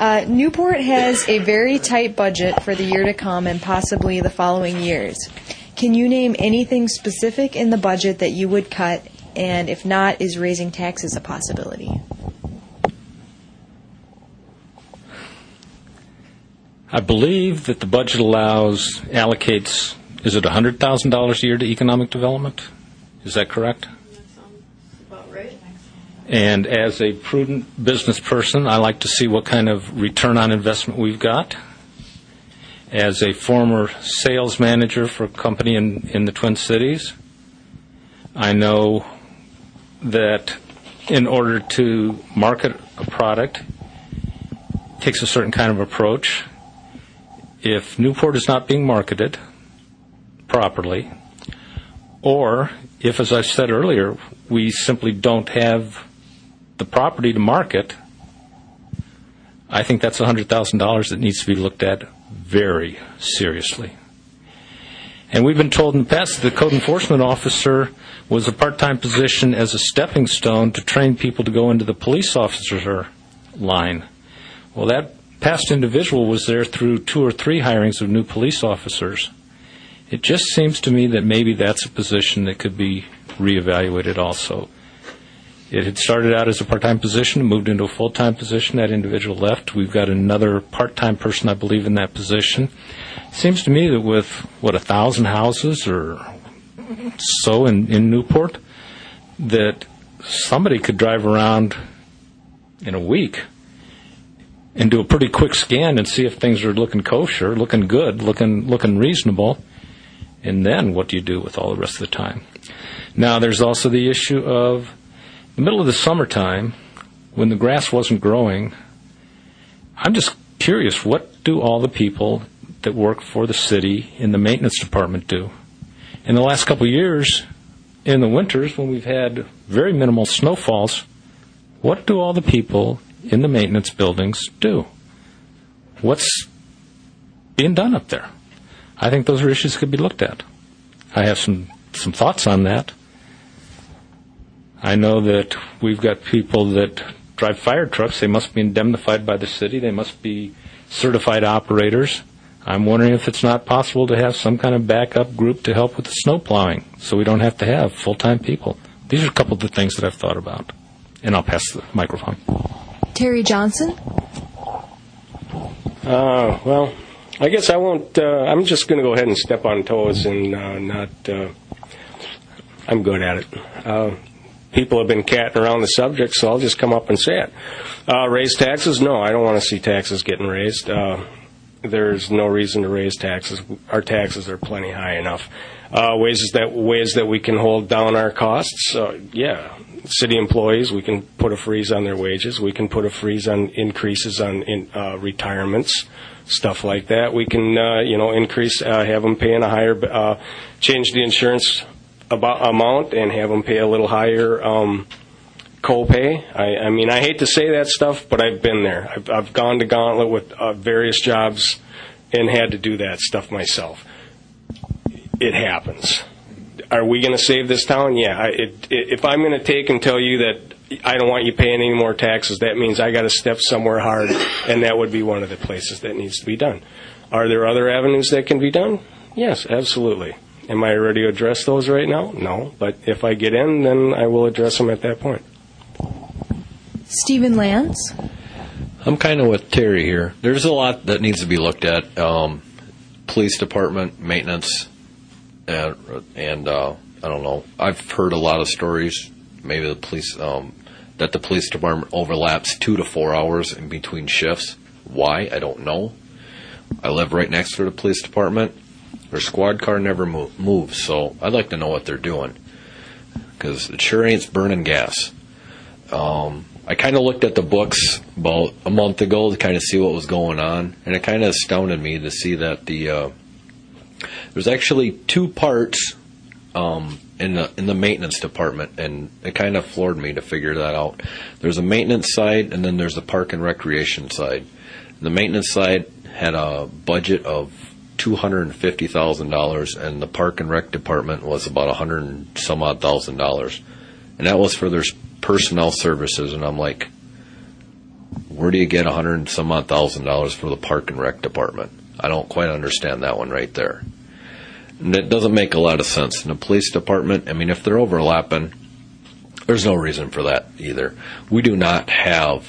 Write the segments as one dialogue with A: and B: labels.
A: Uh, Newport has a very tight budget for the year to come and possibly the following years. Can you name anything specific in the budget that you would cut, and if not, is raising taxes a possibility?
B: I believe that the budget allows, allocates, is it $100,000 a year to economic development? Is that correct? And as a prudent business person, I like to see what kind of return on investment we've got. As a former sales manager for a company in, in the Twin Cities, I know that in order to market a product, it takes a certain kind of approach. If Newport is not being marketed properly, or if, as I said earlier, we simply don't have the property to market, I think that's $100,000 that needs to be looked at very seriously. And we've been told in the past that the code enforcement officer was a part time position as a stepping stone to train people to go into the police officer line. Well, that past individual was there through two or three hirings of new police officers. It just seems to me that maybe that's a position that could be reevaluated also. It had started out as a part time position, moved into a full time position. That individual left. We've got another part time person, I believe, in that position. It seems to me that with, what, a thousand houses or so in, in Newport, that somebody could drive around in a week and do a pretty quick scan and see if things are looking kosher, looking good, looking looking reasonable. And then what do you do with all the rest of the time? Now there's also the issue of the middle of the summertime, when the grass wasn't growing, I'm just curious what do all the people that work for the city in the maintenance department do? In the last couple of years, in the winters, when we've had very minimal snowfalls, what do all the people in the maintenance buildings do? What's being done up there? I think those are issues that could be looked at. I have some, some thoughts on that. I know that we've got people that drive fire trucks. They must be indemnified by the city. They must be certified operators. I'm wondering if it's not possible to have some kind of backup group to help with the snow plowing so we don't have to have full-time people. These are a couple of the things that I've thought about. And I'll pass the microphone.
A: Terry Johnson?
C: Uh, well, I guess I won't. Uh, I'm just going to go ahead and step on toes and uh, not. Uh, I'm good at it. People have been catting around the subject, so I'll just come up and say it. Uh, raise taxes? No, I don't want to see taxes getting raised. Uh, there's no reason to raise taxes. Our taxes are plenty high enough. Uh, ways that ways that we can hold down our costs. Uh, yeah, city employees, we can put a freeze on their wages. We can put a freeze on increases on in, uh, retirements, stuff like that. We can, uh, you know, increase, uh, have them paying a higher, uh, change the insurance amount and have them pay a little higher um, copay. I, I mean, I hate to say that stuff, but I've been there. I've, I've gone to Gauntlet with uh, various jobs and had to do that stuff myself. It happens. Are we going to save this town? Yeah. I, it, it, if I'm going to take and tell you that I don't want you paying any more taxes, that means I got to step somewhere hard, and that would be one of the places that needs to be done. Are there other avenues that can be done? Yes, absolutely. Am I ready to address those right now? No. But if I get in, then I will address them at that point.
A: Stephen Lance?
D: I'm kind of with Terry here. There's a lot that needs to be looked at. Um, police department, maintenance, and, and uh, I don't know. I've heard a lot of stories. Maybe the police um, that the police department overlaps two to four hours in between shifts. Why? I don't know. I live right next to the police department. Their squad car never move, moves, so I'd like to know what they're doing because it sure ain't burning gas. Um, I kind of looked at the books about a month ago to kind of see what was going on, and it kind of astounded me to see that the uh, there's actually two parts um, in the in the maintenance department, and it kind of floored me to figure that out. There's a maintenance side, and then there's a park and recreation side. The maintenance side had a budget of two hundred and and the park and rec department was about a hundred and some odd thousand dollars, and that was for their personnel services. And I'm like, where do you get a hundred and some odd thousand dollars for the park and rec department? I don't quite understand that one right there. And it doesn't make a lot of sense. In the police department, I mean, if they're overlapping, there's no reason for that either. We do not have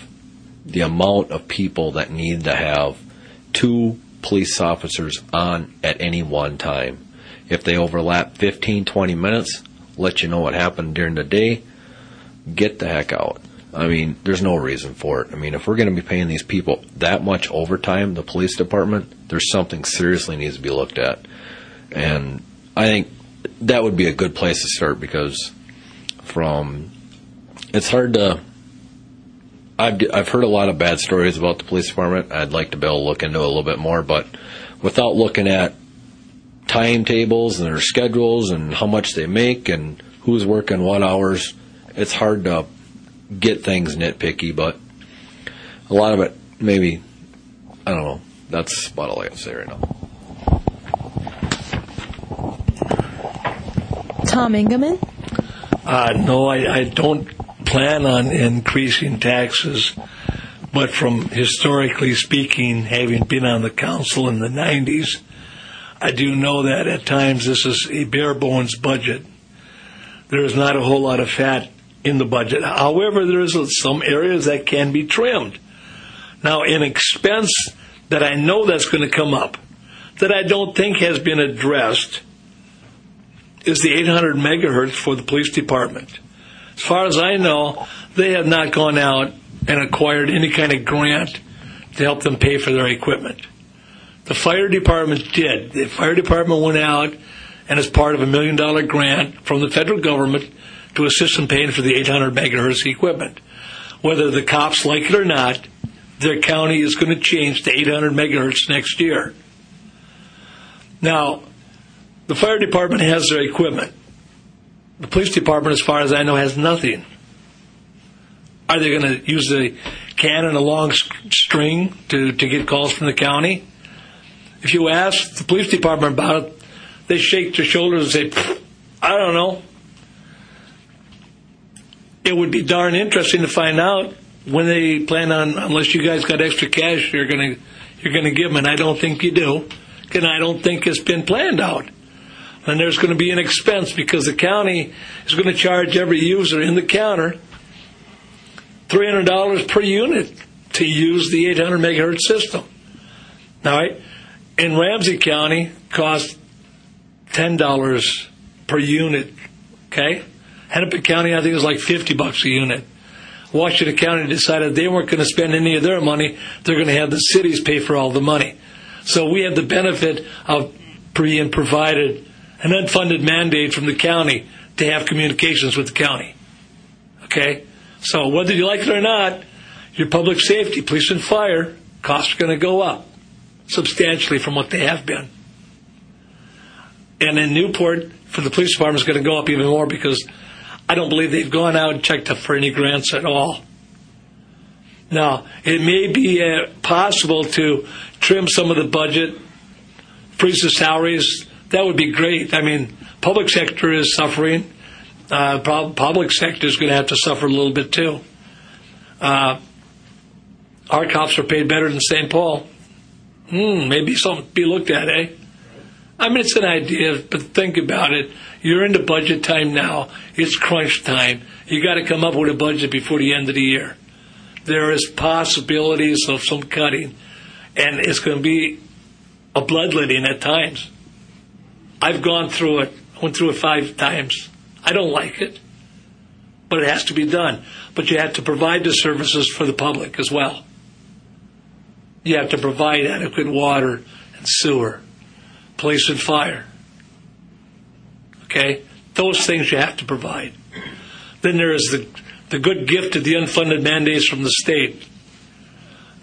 D: the amount of people that need to have two police officers on at any one time. If they overlap 15, 20 minutes, let you know what happened during the day, get the heck out. I mean, there's no reason for it. I mean, if we're going to be paying these people that much overtime, the police department, there's something seriously needs to be looked at. And I think that would be a good place to start because from it's hard to I've, I've heard a lot of bad stories about the police department. I'd like to be able to look into it a little bit more, but without looking at timetables and their schedules and how much they make and who's working what hours, it's hard to get things nitpicky. But a lot of it, maybe, I don't know. That's about all I can say right now.
A: Tom Ingeman?
E: Uh, no, I, I don't plan on increasing taxes, but from historically speaking, having been on the council in the 90s, I do know that at times this is a bare bones budget. There is not a whole lot of fat in the budget. However, there is some areas that can be trimmed. Now, an expense that I know that's going to come up that I don't think has been addressed is the 800 megahertz for the police department. As far as I know, they have not gone out and acquired any kind of grant to help them pay for their equipment. The fire department did. The fire department went out and as part of a million dollar grant from the federal government to assist in paying for the 800 megahertz equipment. Whether the cops like it or not, their county is going to change to 800 megahertz next year. Now, the fire department has their equipment. The police department, as far as I know, has nothing. Are they going to use the can and a long string to, to get calls from the county? If you ask the police department about it, they shake their shoulders and say, I don't know. It would be darn interesting to find out when they plan on, unless you guys got extra cash, you're going to you're going to give them, and I don't think you do, and I don't think it's been planned out and there's going to be an expense because the county is going to charge every user in the counter $300 per unit to use the 800 megahertz system. Now, in Ramsey County, cost $10 per unit. Okay, Hennepin County, I think, is like 50 bucks a unit. Washington County decided they weren't going to spend any of their money; they're going to have the cities pay for all the money. So we have the benefit of being provided an unfunded mandate from the county to have communications with the county. Okay? So whether you like it or not, your public safety, police and fire, costs are going to go up substantially from what they have been. And in Newport, for the police department, is going to go up even more because I don't believe they've gone out and checked up for any grants at all. Now, it may be uh, possible to trim some of the budget, freeze the salaries, that would be great. I mean, public sector is suffering. Uh, public sector is going to have to suffer a little bit too. Uh, our cops are paid better than St. Paul. Hmm, maybe something to be looked at, eh? I mean, it's an idea, but think about it. You're into budget time now. It's crunch time. You got to come up with a budget before the end of the year. There is possibilities of some cutting, and it's going to be a bloodletting at times. I've gone through it, I went through it five times. I don't like it, but it has to be done. But you have to provide the services for the public as well. You have to provide adequate water and sewer, police and fire. Okay? Those things you have to provide. Then there is the, the good gift of the unfunded mandates from the state.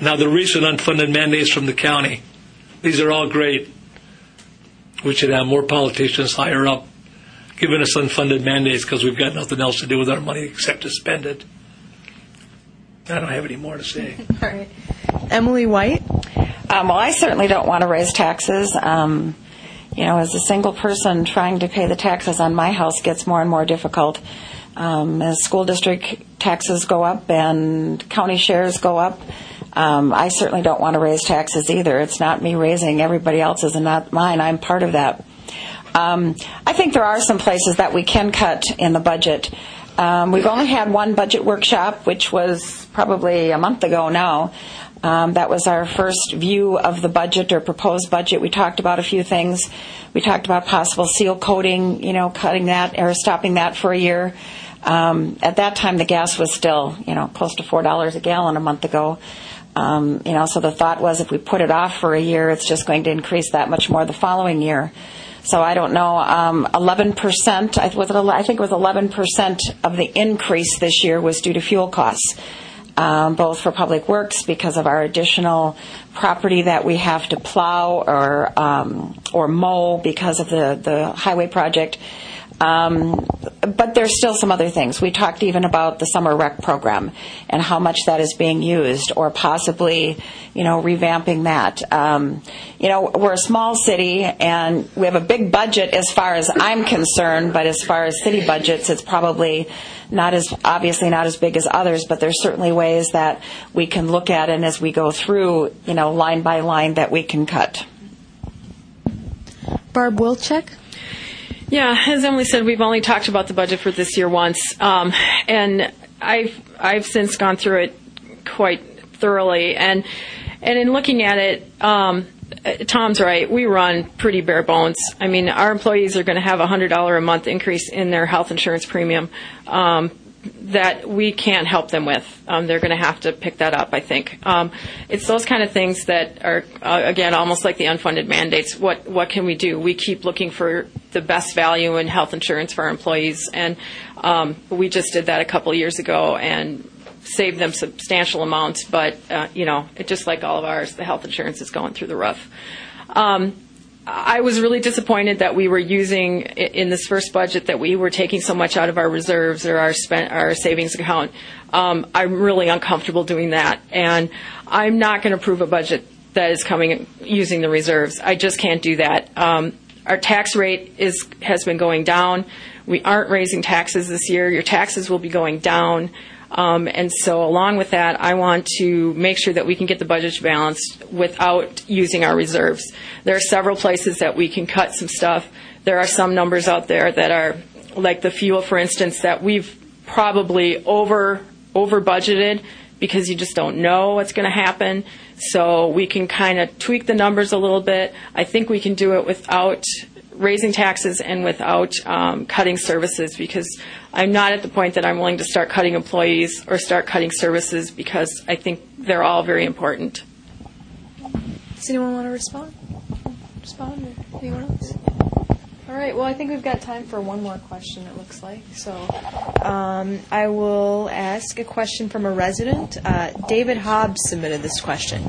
E: Now, the recent unfunded mandates from the county. These are all great we should have more politicians higher up giving us unfunded mandates because we've got nothing else to do with our money except to spend it. I don't have any more to say.
A: All right. Emily White?
F: Um, well, I certainly don't want to raise taxes. Um, you know, as a single person, trying to pay the taxes on my house gets more and more difficult. Um, as school district taxes go up and county shares go up, um, I certainly don't want to raise taxes either. It's not me raising everybody else's and not mine. I'm part of that. Um, I think there are some places that we can cut in the budget. Um, we've only had one budget workshop, which was probably a month ago now. Um, that was our first view of the budget or proposed budget. We talked about a few things. We talked about possible seal coating, you know, cutting that or stopping that for a year. Um, at that time, the gas was still, you know, close to four dollars a gallon a month ago. Um, you know, so the thought was if we put it off for a year, it's just going to increase that much more the following year. So I don't know. Um, 11%, I, was I think it was 11% of the increase this year was due to fuel costs, um, both for public works because of our additional property that we have to plow or um, or mow because of the the highway project. Um, but there's still some other things. We talked even about the summer rec program and how much that is being used, or possibly, you know, revamping that. Um, you know, we're a small city and we have a big budget as far as I'm concerned, but as far as city budgets, it's probably not as obviously not as big as others, but there's certainly ways that we can look at and as we go through, you know, line by line that we can cut.
A: Barb Wilczek?
G: Yeah, as Emily said, we've only talked about the budget for this year once, um, and I've I've since gone through it quite thoroughly, and and in looking at it, um, Tom's right. We run pretty bare bones. I mean, our employees are going to have a hundred dollar a month increase in their health insurance premium. Um, that we can't help them with. Um, they're going to have to pick that up, I think. Um, it's those kind of things that are, uh, again, almost like the unfunded mandates. What what can we do? We keep looking for the best value in health insurance for our employees, and um, we just did that a couple years ago and saved them substantial amounts. But uh, you know, it, just like all of ours, the health insurance is going through the roof. I was really disappointed that we were using in this first budget that we were taking so much out of our reserves or our spent our savings account. Um, I'm really uncomfortable doing that, and I'm not going to approve a budget that is coming using the reserves. I just can't do that. Um, our tax rate is has been going down. We aren't raising taxes this year. Your taxes will be going down. Um, and so, along with that, I want to make sure that we can get the budget balanced without using our reserves. There are several places that we can cut some stuff. There are some numbers out there that are, like the fuel, for instance, that we've probably over over budgeted because you just don't know what's going to happen. So we can kind of tweak the numbers a little bit. I think we can do it without raising taxes and without um, cutting services because I'm not at the point that I'm willing to start cutting employees or start cutting services because I think they're all very important.
A: Does anyone want to respond? Respond? Or anyone else? All right. Well, I think we've got time for one more question. It looks like so. Um, I will ask a question from a resident. Uh, David Hobbs submitted this question.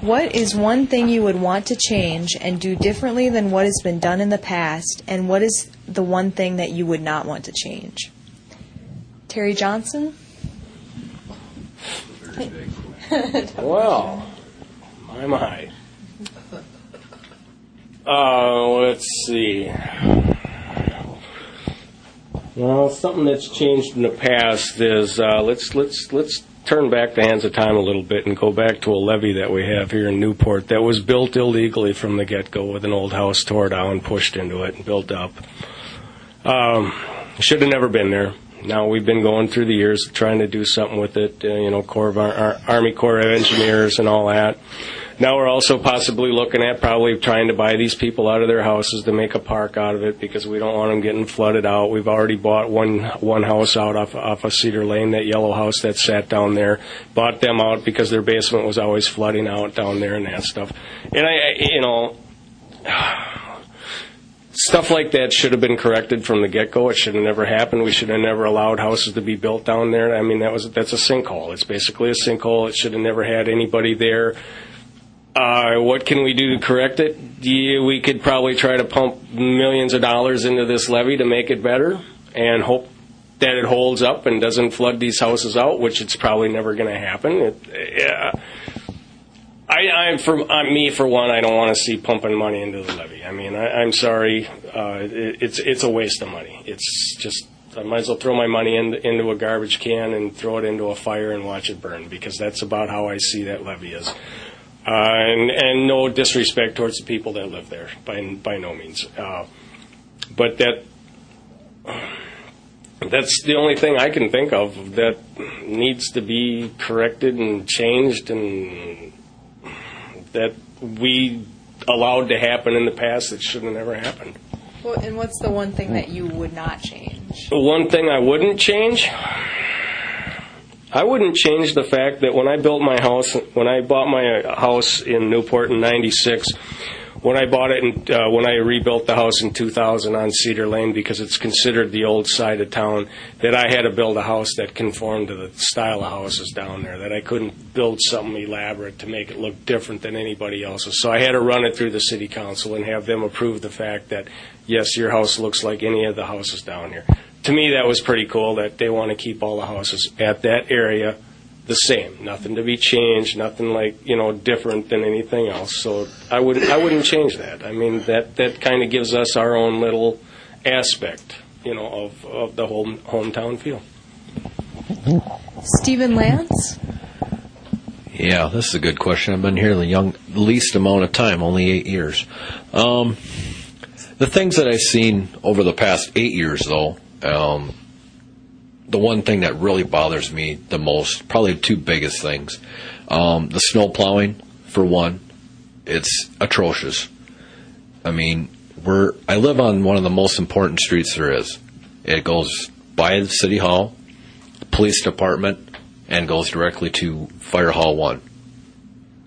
A: What is one thing you would want to change and do differently than what has been done in the past, and what is the one thing that you would not want to change? Terry Johnson?
C: well, my, my. Uh, let's see. Well, something that's changed in the past is uh, let's let's let's turn back the hands of time a little bit and go back to a levee that we have here in Newport that was built illegally from the get go with an old house tore down, pushed into it, and built up. Um, should have never been there. Now we've been going through the years trying to do something with it, uh, you know, Corps of Ar- Army Corps of Engineers and all that. Now we're also possibly looking at probably trying to buy these people out of their houses to make a park out of it because we don't want them getting flooded out. We've already bought one one house out off off of Cedar Lane, that yellow house that sat down there. Bought them out because their basement was always flooding out down there and that stuff. And I, I you know. Stuff like that should have been corrected from the get-go. It should have never happened. We should have never allowed houses to be built down there. I mean, that was that's a sinkhole. It's basically a sinkhole. It should have never had anybody there uh, what can we do to correct it? Yeah, we could probably try to pump millions of dollars into this levee to make it better and hope that it holds up and doesn't flood these houses out, which it's probably never going to happen. It, yeah. I, I, for uh, me, for one, I don't want to see pumping money into the levee. I mean, I, I'm sorry, uh, it, it's it's a waste of money. It's just I might as well throw my money in, into a garbage can and throw it into a fire and watch it burn because that's about how I see that levee is. Uh, and, and no disrespect towards the people that live there, by, by no means. Uh, but that that's the only thing I can think of that needs to be corrected and changed and that we allowed to happen in the past that should have never happened.
A: Well, and what's the one thing that you would not change?
C: The one thing I wouldn't change, I wouldn't change the fact that when I built my house, when I bought my house in Newport in '96, when I bought it and uh, when I rebuilt the house in 2000 on Cedar Lane because it's considered the old side of town, that I had to build a house that conformed to the style of houses down there. That I couldn't build something elaborate to make it look different than anybody else's. So I had to run it through the city council and have them approve the fact that yes, your house looks like any of the houses down here. To me, that was pretty cool that they want to keep all the houses at that area the same, nothing to be changed, nothing like you know different than anything else. So I wouldn't, I wouldn't change that. I mean that that kind of gives us our own little aspect, you know, of of the whole hometown feel.
A: Stephen Lance?
D: Yeah, this is a good question. I've been here the young least amount of time, only eight years. Um, the things that I've seen over the past eight years, though, um, the one thing that really bothers me the most, probably the two biggest things, um, the snow plowing for one, it's atrocious. I mean, we're I live on one of the most important streets there is. It goes by the city hall, police department, and goes directly to Fire Hall One.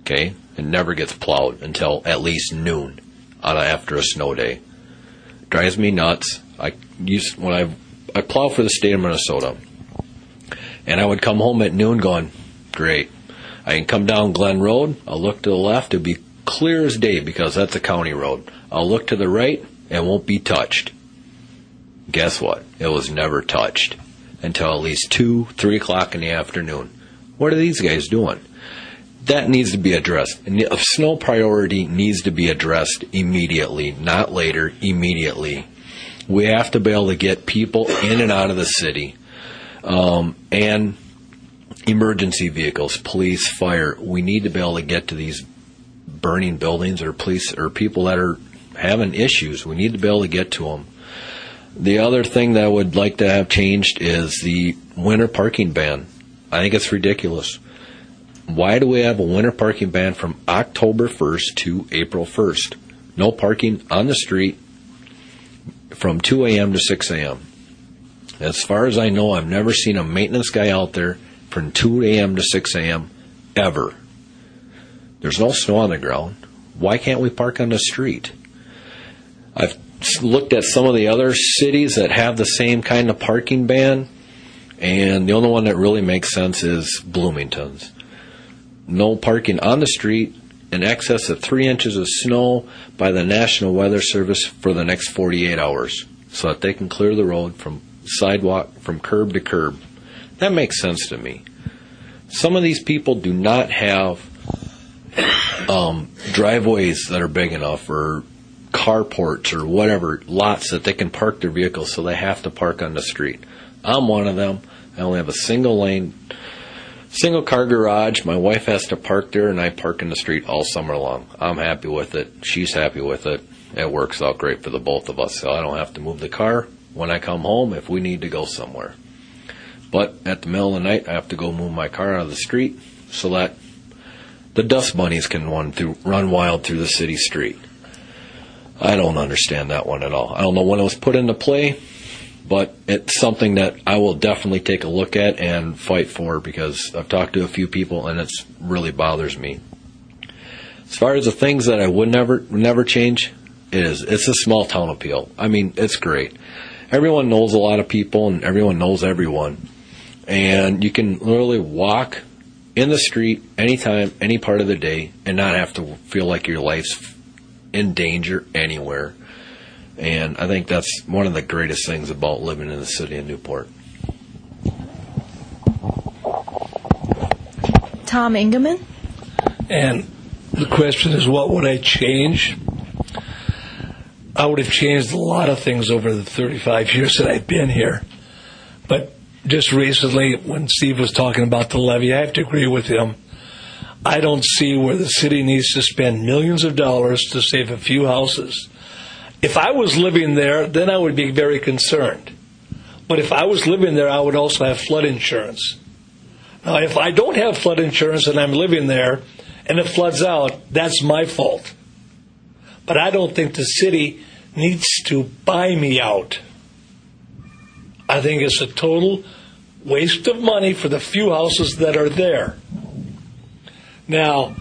D: Okay, it never gets plowed until at least noon on a, after a snow day. Drives me nuts. I used when I I plow for the state of Minnesota, and I would come home at noon going, great. I can come down Glen Road. I'll look to the left. It'll be clear as day because that's a county road. I'll look to the right. and won't be touched. Guess what? It was never touched until at least two, three o'clock in the afternoon. What are these guys doing? That needs to be addressed. The snow priority needs to be addressed immediately, not later, immediately. We have to be able to get people in and out of the city. Um, and emergency vehicles, police, fire. We need to be able to get to these burning buildings or police or people that are having issues. We need to be able to get to them. The other thing that I would like to have changed is the winter parking ban. I think it's ridiculous. Why do we have a winter parking ban from October 1st to April 1st? No parking on the street from 2 a.m. to 6 a.m. As far as I know, I've never seen a maintenance guy out there from 2 a.m. to 6 a.m. ever. There's no snow on the ground. Why can't we park on the street? I've looked at some of the other cities that have the same kind of parking ban, and the only one that really makes sense is Bloomington's. No parking on the street in excess of three inches of snow by the National Weather Service for the next 48 hours so that they can clear the road from sidewalk from curb to curb. That makes sense to me. Some of these people do not have um, driveways that are big enough or carports or whatever lots that they can park their vehicles, so they have to park on the street. I'm one of them. I only have a single lane, single car garage. My wife has to park there, and I park in the street all summer long. I'm happy with it. She's happy with it. It works out great for the both of us, so I don't have to move the car when I come home if we need to go somewhere. But at the middle of the night, I have to go move my car out of the street so that the dust bunnies can run through, run wild through the city street. I don't understand that one at all. I don't know when it was put into play, but it's something that I will definitely take a look at and fight for because I've talked to a few people and it's really bothers me. As far as the things that I would never never change, it is it's a small town appeal. I mean, it's great. Everyone knows a lot of people and everyone knows everyone. And you can literally walk in the street anytime, any part of the day, and not have to feel like your life's in danger anywhere. And I think that's one of the greatest things about living in the city of Newport.
A: Tom Ingeman?
E: And the question is, what would I change? I would have changed a lot of things over the 35 years that I've been here. But just recently, when Steve was talking about the levee, I have to agree with him. I don't see where the city needs to spend millions of dollars to save a few houses. If I was living there, then I would be very concerned. But if I was living there, I would also have flood insurance. Now, if I don't have flood insurance and I'm living there and it floods out, that's my fault. But I don't think the city needs to buy me out. I think it's a total waste of money for the few houses that are there. Now,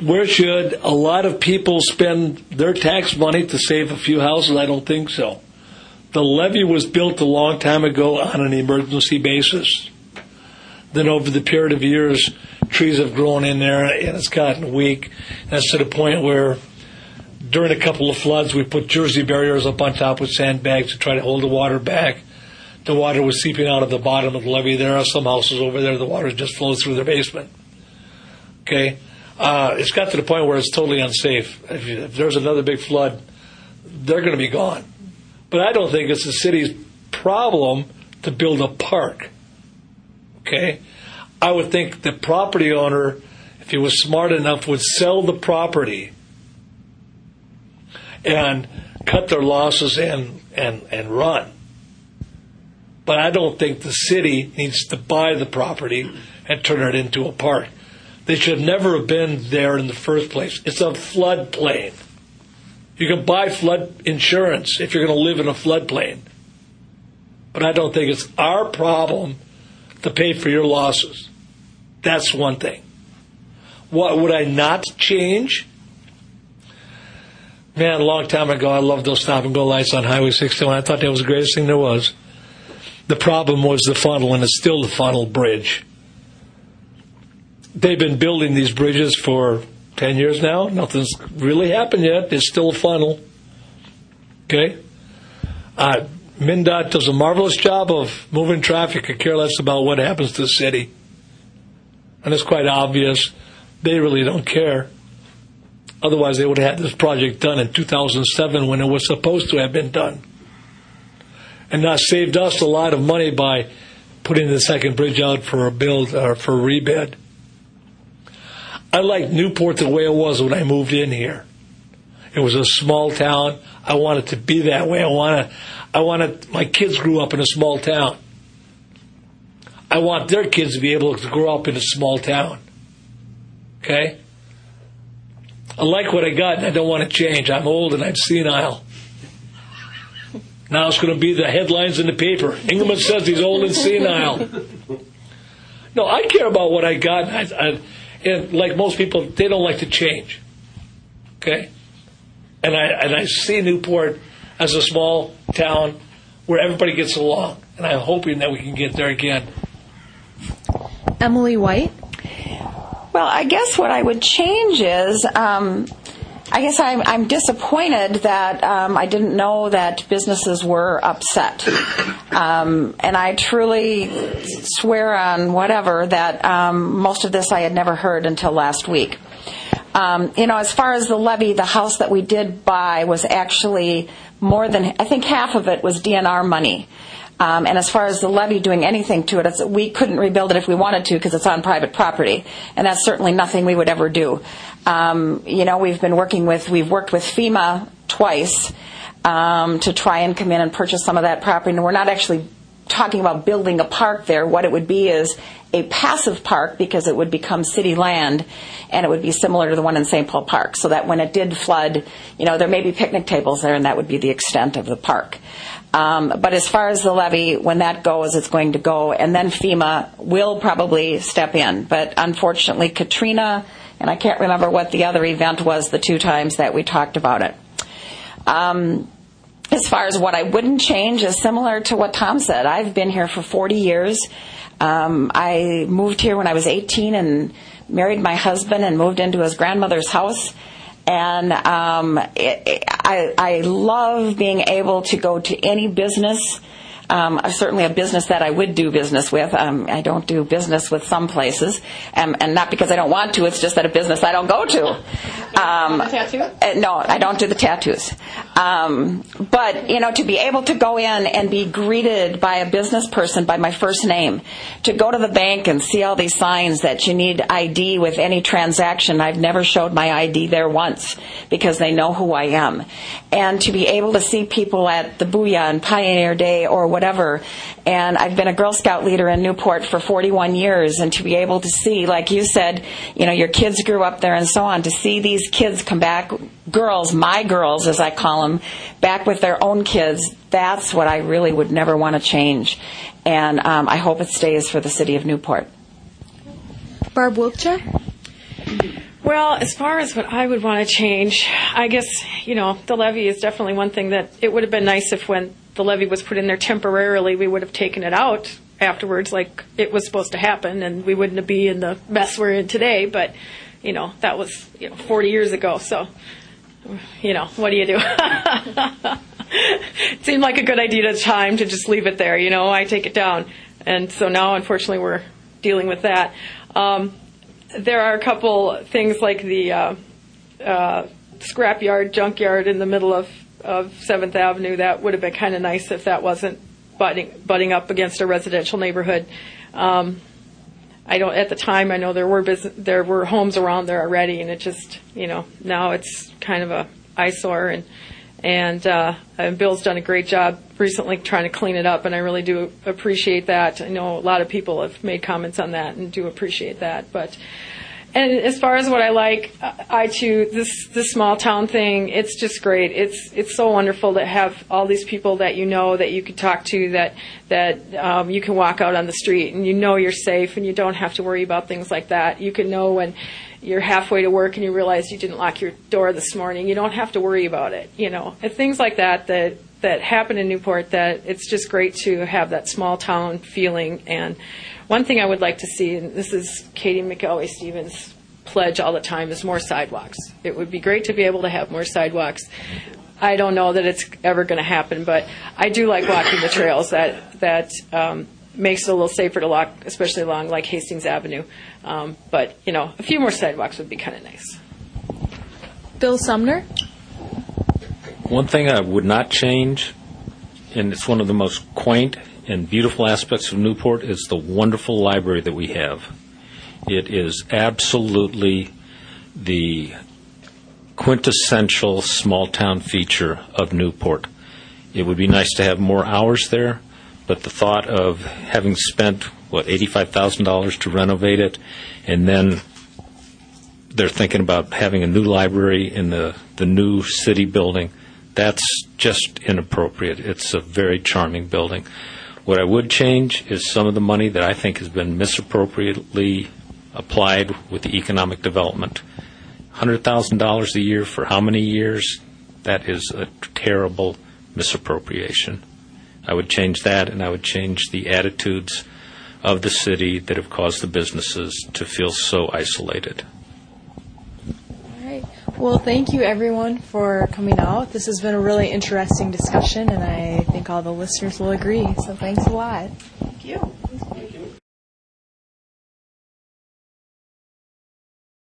E: where should a lot of people spend their tax money to save a few houses? I don't think so. The levee was built a long time ago on an emergency basis. Then, over the period of years, trees have grown in there and it's gotten weak. That's to the point where, during a couple of floods, we put jersey barriers up on top with sandbags to try to hold the water back. The water was seeping out of the bottom of the levee. There are some houses over there, the water just flows through their basement. Okay? Uh, it's got to the point where it's totally unsafe. If, if there's another big flood, they're going to be gone. But I don't think it's the city's problem to build a park. Okay? I would think the property owner, if he was smart enough, would sell the property and cut their losses and, and, and run. But I don't think the city needs to buy the property and turn it into a park. They should never have been there in the first place. It's a floodplain. You can buy flood insurance if you're going to live in a floodplain. But I don't think it's our problem to pay for your losses. That's one thing. What would I not change? Man, a long time ago, I loved those stop and go lights on Highway 61. I thought that was the greatest thing there was. The problem was the funnel, and it's still the funnel bridge. They've been building these bridges for 10 years now. Nothing's really happened yet. It's still a funnel. Okay? Uh, MnDOT does a marvelous job of moving traffic and care less about what happens to the city. And it's quite obvious they really don't care. Otherwise, they would have had this project done in 2007 when it was supposed to have been done. And that saved us a lot of money by putting the second bridge out for a build or for a rebid. I liked Newport the way it was when I moved in here. It was a small town. I wanted to be that way. I want to, I wanted, my kids grew up in a small town. I want their kids to be able to grow up in a small town. Okay? I like what I got and I don't want to change. I'm old and I'm senile. Now it's going to be the headlines in the paper. Engelman says he's old and senile. No, I care about what I got. I, I, and like most people, they don't like to change. Okay? And I, and I see Newport as a small town where everybody gets along. And I'm hoping that we can get there again.
A: Emily White?
F: Well, I guess what I would change is, um, I guess I'm, I'm disappointed that um, I didn't know that businesses were upset. Um, and I truly swear on whatever that um, most of this I had never heard until last week. Um, you know, as far as the levee, the house that we did buy was actually more than, I think half of it was DNR money. Um, and as far as the levee doing anything to it, we couldn't rebuild it if we wanted to because it's on private property, and that's certainly nothing we would ever do. Um, you know, we've been working with we've worked with FEMA twice um, to try and come in and purchase some of that property, and we're not actually talking about building a park there. What it would be is a passive park because it would become city land and it would be similar to the one in St. Paul Park so that when it did flood, you know, there may be picnic tables there and that would be the extent of the park. Um, but as far as the levee, when that goes, it's going to go, and then FEMA will probably step in. But unfortunately, Katrina, and I can't remember what the other event was the two times that we talked about it. Um, as far as what I wouldn't change is similar to what Tom said. I've been here for 40 years. Um, I moved here when I was 18 and married my husband and moved into his grandmother's house and um, it, it, I, I love being able to go to any business. Um, certainly a business that I would do business with. Um, I don't do business with some places, and, and not because I don't want to. It's just that a business I don't go to. Um,
G: tattoo?
F: uh, no, I don't do the tattoos. Um, but you know, to be able to go in and be greeted by a business person by my first name, to go to the bank and see all these signs that you need ID with any transaction. I've never showed my ID there once because they know who I am, and to be able to see people at the Booyah and Pioneer Day or whatever. And I've been a Girl Scout leader in Newport for 41 years, and to be able to see, like you said, you know, your kids grew up there and so on, to see these kids come back, girls, my girls as I call them, back with their own kids, that's what I really would never want to change. And um, I hope it stays for the city of Newport.
A: Barb Wilczek?
G: Well, as far as what I would want to change, I guess, you know, the levee is definitely one thing that it would have been nice if when the levee was put in there temporarily, we would have taken it out afterwards like it was supposed to happen and we wouldn't be in the mess we're in today. But, you know, that was, you know, 40 years ago. So, you know, what do you do? it seemed like a good idea at the time to just leave it there. You know, I take it down. And so now, unfortunately, we're dealing with that. Um, there are a couple things like the uh, uh, scrapyard, junkyard in the middle of, of 7th Avenue. That would have been kind of nice if that wasn't butting, butting up against a residential neighborhood. Um, I don't. At the time, I know there were business, there were homes around there already, and it just you know now it's kind of a eyesore and and, uh, and Bill's done a great job recently trying to clean it up, and I really do appreciate that. I know a lot of people have made comments on that and do appreciate that, but. And as far as what I like, I too this this small town thing. It's just great. It's it's so wonderful to have all these people that you know that you can talk to that that um, you can walk out on the street and you know you're safe and you don't have to worry about things like that. You can know when you're halfway to work and you realize you didn't lock your door this morning. You don't have to worry about it. You know, and things like that that that happen in Newport. That it's just great to have that small town feeling and one thing I would like to see, and this is Katie McElway Stevens' pledge all the time, is more sidewalks. It would be great to be able to have more sidewalks. I don't know that it's ever going to happen, but I do like walking the trails. That that um, makes it a little safer to walk, especially along like Hastings Avenue. Um, but you know, a few more sidewalks would be kind of nice.
A: Bill Sumner?
B: One thing I would not change, and it's one of the most quaint and beautiful aspects of Newport is the wonderful library that we have. It is absolutely the quintessential small town feature of Newport. It would be nice to have more hours there, but the thought of having spent, what, $85,000 to renovate it, and then they're thinking about having a new library in the, the new city building, that's just inappropriate. It's a very charming building. What I would change is some of the money that I think has been misappropriately applied with the economic development. $100,000 a year for how many years? That is a terrible misappropriation. I would change that, and I would change the attitudes of the city that have caused the businesses to feel so isolated.
A: Well, thank you everyone for coming out. This has been a really interesting discussion, and I think all the listeners will agree. So thanks a lot.
F: Thank you.